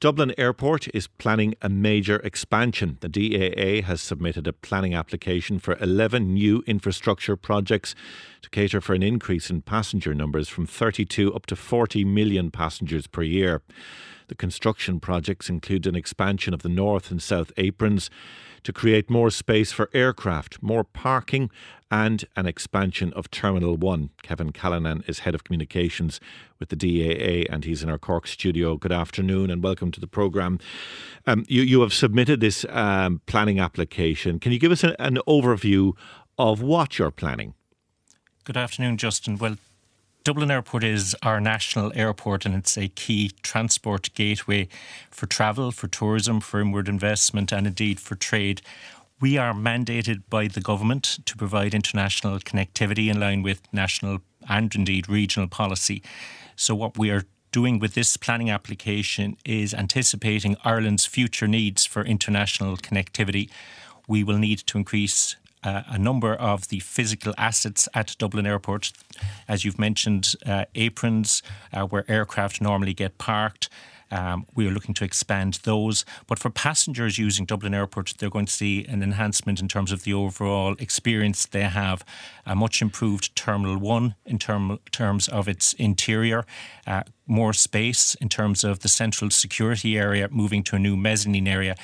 Dublin Airport is planning a major expansion. The DAA has submitted a planning application for 11 new infrastructure projects to cater for an increase in passenger numbers from 32 up to 40 million passengers per year. The construction projects include an expansion of the north and south aprons to create more space for aircraft, more parking, and an expansion of Terminal 1. Kevin Callinane is Head of Communications with the DAA and he's in our Cork studio. Good afternoon and welcome to the programme. Um, you, you have submitted this um, planning application. Can you give us a, an overview of what you're planning? Good afternoon, Justin. Well, Dublin Airport is our national airport and it's a key transport gateway for travel, for tourism, for inward investment, and indeed for trade. We are mandated by the government to provide international connectivity in line with national and indeed regional policy. So, what we are doing with this planning application is anticipating Ireland's future needs for international connectivity. We will need to increase uh, a number of the physical assets at Dublin Airport. As you've mentioned, uh, aprons uh, where aircraft normally get parked. Um, we are looking to expand those. But for passengers using Dublin Airport, they're going to see an enhancement in terms of the overall experience they have. A much improved Terminal 1 in term, terms of its interior, uh, more space in terms of the central security area, moving to a new mezzanine area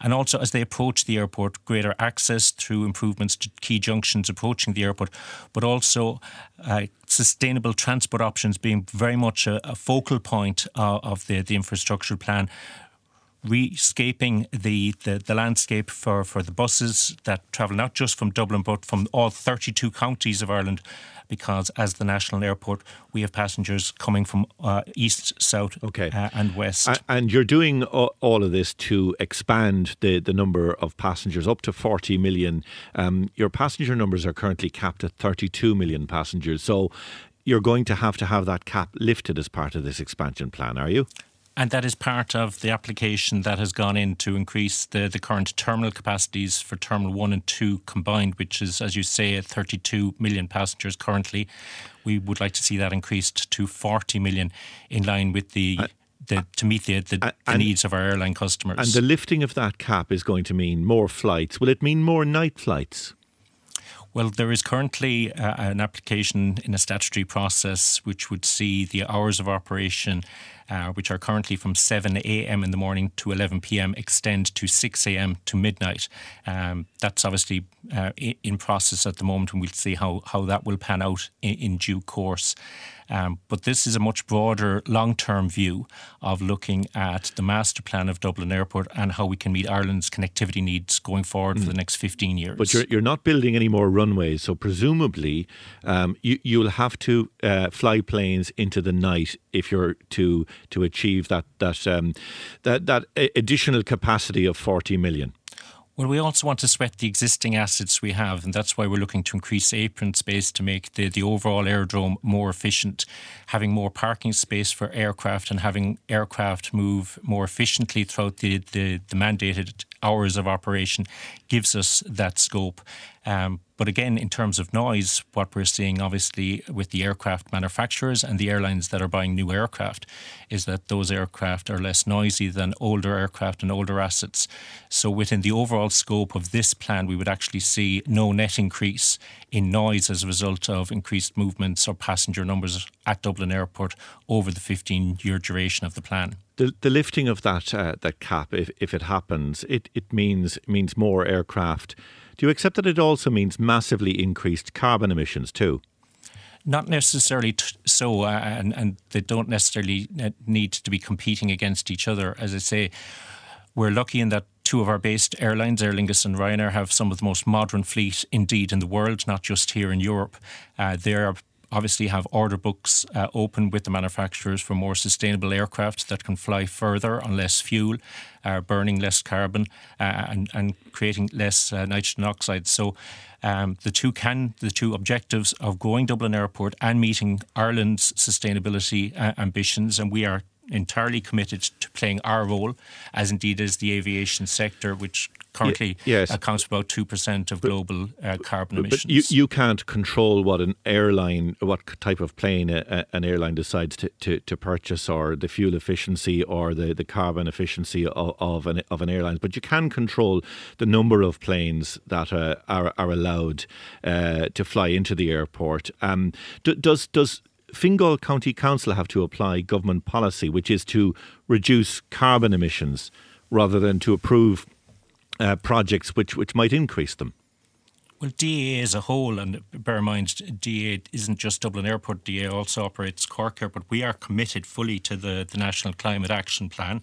and also as they approach the airport, greater access through improvements to key junctions approaching the airport, but also uh, sustainable transport options being very much a, a focal point uh, of the, the infrastructural plan rescaping the, the, the, landscape for, for the buses that travel not just from Dublin but from all 32 counties of Ireland because as the national airport, we have passengers coming from uh, east, south, okay. uh, and west. And you're doing all of this to expand the, the number of passengers up to 40 million. Um, your passenger numbers are currently capped at 32 million passengers. So you're going to have to have that cap lifted as part of this expansion plan, are you? And that is part of the application that has gone in to increase the, the current terminal capacities for Terminal 1 and 2 combined, which is, as you say, at 32 million passengers currently. We would like to see that increased to 40 million in line with the. Uh, the, to meet the, the, the needs of our airline customers. And the lifting of that cap is going to mean more flights. Will it mean more night flights? Well, there is currently uh, an application in a statutory process which would see the hours of operation uh, which are currently from 7 a.m. in the morning to 11 p.m., extend to 6 a.m. to midnight. Um, that's obviously uh, in process at the moment, and we'll see how, how that will pan out in, in due course. Um, but this is a much broader long term view of looking at the master plan of Dublin Airport and how we can meet Ireland's connectivity needs going forward mm. for the next 15 years. But you're, you're not building any more runways, so presumably um, you, you'll have to uh, fly planes into the night if you're to to achieve that that um, that that additional capacity of 40 million. Well, we also want to sweat the existing assets we have, and that's why we're looking to increase apron space to make the, the overall aerodrome more efficient, having more parking space for aircraft and having aircraft move more efficiently throughout the, the, the mandated hours of operation gives us that scope. Um, but again, in terms of noise, what we're seeing obviously with the aircraft manufacturers and the airlines that are buying new aircraft is that those aircraft are less noisy than older aircraft and older assets. So within the overall scope of this plan, we would actually see no net increase in noise as a result of increased movements or passenger numbers at Dublin Airport over the 15 year duration of the plan. The, the lifting of that uh, that cap, if, if it happens, it, it means means more aircraft do you accept that it also means massively increased carbon emissions too? Not necessarily t- so, uh, and, and they don't necessarily need to be competing against each other. As I say, we're lucky in that two of our based airlines, Aer Lingus and Ryanair, have some of the most modern fleet indeed in the world, not just here in Europe. Uh, they're obviously have order books uh, open with the manufacturers for more sustainable aircraft that can fly further on less fuel, uh, burning less carbon, uh, and, and creating less uh, nitrogen oxide. So. Um, the two can the two objectives of growing Dublin Airport and meeting Ireland's sustainability uh, ambitions, and we are entirely committed to playing our role, as indeed is the aviation sector, which currently yes. accounts for about 2% of global uh, carbon but, emissions. But you, you can't control what an airline, what type of plane a, a, an airline decides to, to, to, purchase or the fuel efficiency or the, the carbon efficiency of, of, an, of an airline. But you can control the number of planes that uh, are, are allowed uh, to fly into the airport. Um, does, does Fingal County Council have to apply government policy, which is to reduce carbon emissions rather than to approve uh, projects which, which might increase them? Well, DAA as a whole, and bear in mind, DAA isn't just Dublin Airport, DAA also operates Cork Airport. We are committed fully to the, the National Climate Action Plan.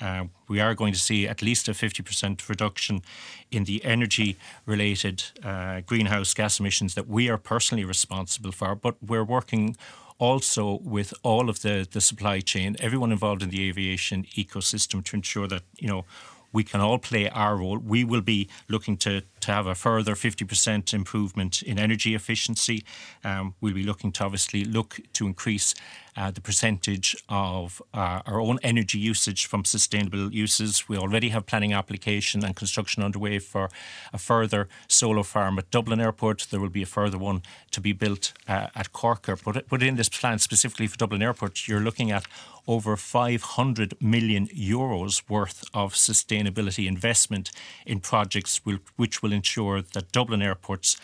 Uh, we are going to see at least a 50% reduction in the energy related uh, greenhouse gas emissions that we are personally responsible for, but we're working also with all of the, the supply chain, everyone involved in the aviation ecosystem to ensure that, you know, we can all play our role. We will be looking to, to have a further 50% improvement in energy efficiency. Um, we'll be looking to obviously look to increase uh, the percentage of uh, our own energy usage from sustainable uses. We already have planning application and construction underway for a further solar farm at Dublin Airport. There will be a further one to be built uh, at Cork Airport. But in this plan specifically for Dublin Airport, you're looking at over 500 million euros worth of sustainability investment in projects which will ensure that Dublin Airport's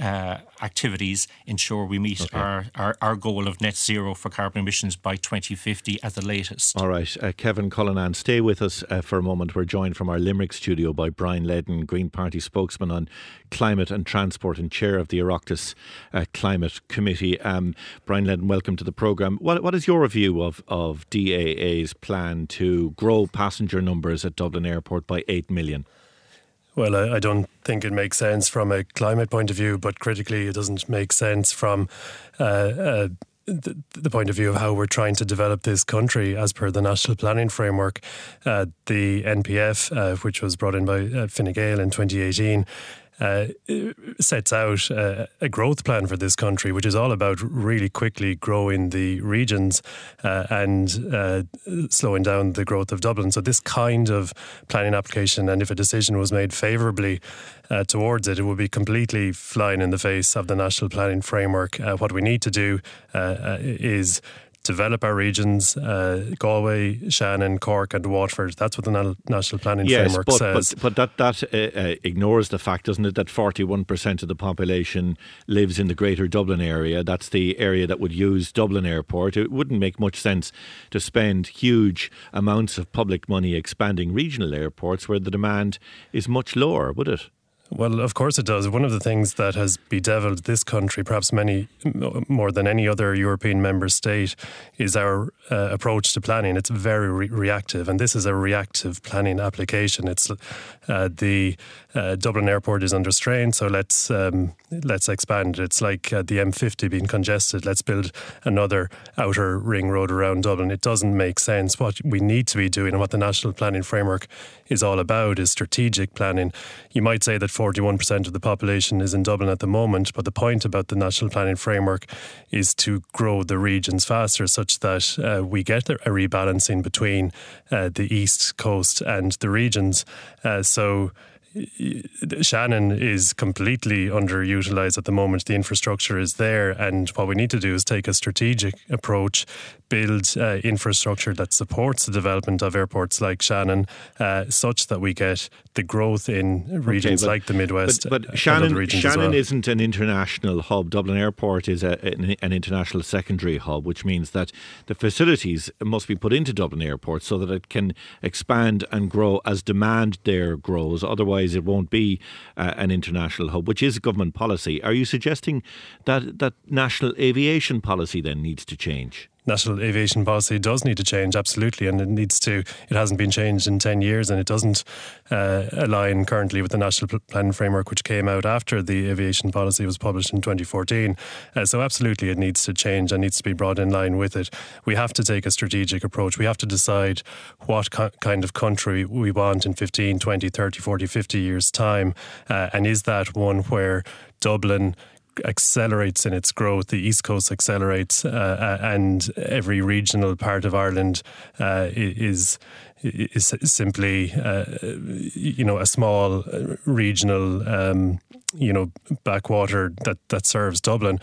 uh, activities ensure we meet okay. our, our, our, goal of net zero for carbon emissions by 2050 at the latest. All right. Uh, Kevin Callinane, stay with us uh, for a moment. We're joined from our Limerick studio by Brian Leddin, Green Party spokesman on climate and transport and chair of the Oireachtas uh, Climate Committee. Um, Brian Leddin, welcome to the programme. What, what is your view of, of DAA's plan to grow passenger numbers at Dublin Airport by 8 million? Well, I, I, don't think it makes sense from a climate point of view, but critically, it doesn't make sense from uh, uh, the, the, point of view of how we're trying to develop this country as per the national planning framework. Uh, the NPF, uh, which was brought in by uh, Fine Gael in 2018, uh, sets out a growth plan for this country, which is all about really quickly growing the regions uh, and uh, slowing down the growth of Dublin. So, this kind of planning application, and if a decision was made favourably uh, towards it, it would be completely flying in the face of the national planning framework. What we need to do is develop our regions, uh, Galway, Shannon, Cork, and Waterford. That's what the National Planning yes, Framework but, says. But, but that, that uh, uh, ignores the fact, doesn't it, that 41% of the population lives in the greater Dublin area. That's the area that would use Dublin Airport. It wouldn't make much sense to spend huge amounts of public money expanding regional airports where the demand is much lower, would it? Well, of course it does. One of the things that has bedeviled this country, perhaps many more than any other European member state, is our uh, approach to planning. It's very re- reactive, and this is a reactive planning application. It's uh, the uh, Dublin Airport is under strain, so let's um, let's expand. It's like uh, the M50 being congested. Let's build another outer ring road around Dublin. It doesn't make sense. What we need to be doing, and what the national planning framework is all about, is strategic planning. You might say that 41% of the population is in Dublin at the moment. But the point about the National Planning Framework is to grow the regions faster such that uh, we get a rebalancing between uh, the East Coast and the regions. Uh, so Shannon is completely underutilized at the moment. The infrastructure is there, and what we need to do is take a strategic approach, build uh, infrastructure that supports the development of airports like Shannon, uh, such that we get the growth in regions okay, but, like the Midwest. But, but Shannon, Shannon well. isn't an international hub. Dublin Airport is a, an, an, international secondary hub, which means that the facilities must be put into Dublin Airport so that it can expand and grow as demand there grows. Otherwise, it won't be uh, an international hub, which is government policy. Are you suggesting that that national aviation policy then needs to change? National aviation policy does need to change, absolutely, and it needs to. It hasn't been changed in ten years, and it doesn't uh, align currently with the national plan framework, which came out after the aviation policy was published in 2014. Uh, so, absolutely, it needs to change and needs to be brought in line with it. We have to take a strategic approach. We have to decide what co- kind of country we want in 15, 20, 30, 40, 50 years' time, uh, and is that one where Dublin accelerates in its growth. The East Coast accelerates, uh, and every regional part of Ireland uh, is is simply uh, you know a small regional um, you know backwater that that serves Dublin.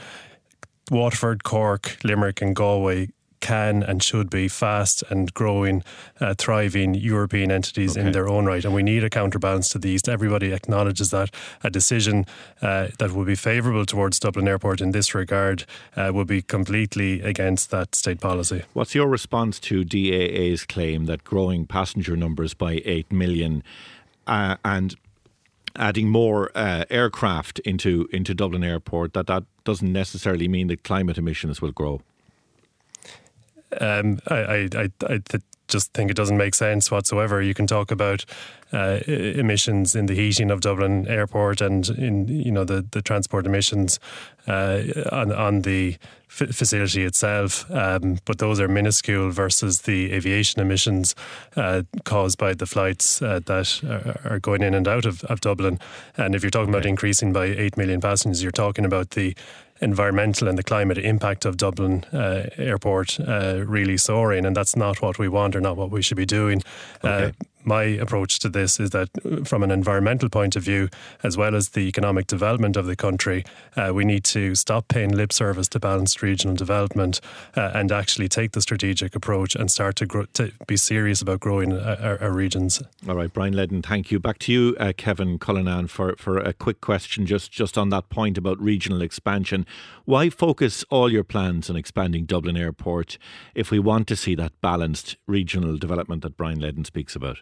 Waterford, Cork, Limerick, and Galway can and should be fast and growing, uh, thriving European entities okay. in their own right. And we need a counterbalance to the East. Everybody acknowledges that. A decision uh, that would be favourable towards Dublin Airport in this regard uh, would be completely against that state policy. What's your response to DAA's claim that growing passenger numbers by 8 million uh, and adding more uh, aircraft into into Dublin Airport that that doesn't necessarily mean that climate emissions will grow. Um, I, I, I, th- just think it doesn't make sense whatsoever. You can talk about uh, emissions in the heating of Dublin Airport and in you know the, the transport emissions uh, on on the f- facility itself, um, but those are minuscule versus the aviation emissions uh, caused by the flights uh, that are, are, going in and out of, of Dublin. And if you're talking about increasing by eight million passengers, you're talking about the environmental and the climate impact of Dublin uh, Airport uh, really soaring, and that's not what we want or not what we should be doing. Uh, okay. Uh, my approach to this is that from an environmental point of view, as well as the economic development of the country, uh, we need to stop paying lip service to balanced regional development uh, and actually take the strategic approach and start to, grow, to be serious about growing our, our, regions. All right, Brian Leddin, thank you. Back to you, uh, Kevin Callinane, for, for a quick question just, just on that point about regional expansion. Why focus all your plans on expanding Dublin Airport if we want to see that balanced regional development that Brian Leddin speaks about?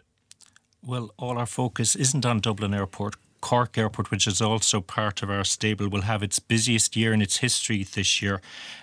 Well, all our focus isn't on Dublin Airport. Cork Airport, which is also part of our stable, will have its busiest year in its history this year,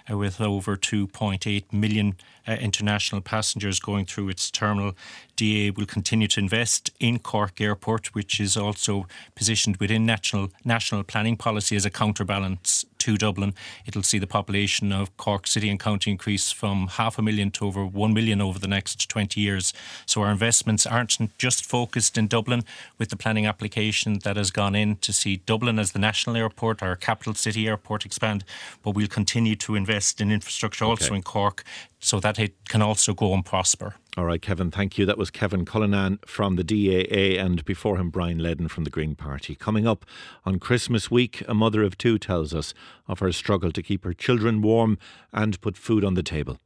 uh, with over 2.8 million uh, international passengers going through its terminal. DA will continue to invest in Cork Airport, which is also positioned within national national planning policy as a counterbalance to Dublin. It'll see the population of Cork City and County increase from half a million to over one million over the next 20 years. So our investments aren't just focused in Dublin with the planning application that has gone in to see Dublin as the national airport, our capital city airport expand, but we'll continue to invest in infrastructure okay. also in Cork so that it can also go and prosper. All right, Kevin, thank you. That was Kevin Callinane from the DAA and before him, Brian Leddin from the Green Party. Coming up on Christmas week, a mother of two tells us of her struggle to keep her children warm and put food on the table.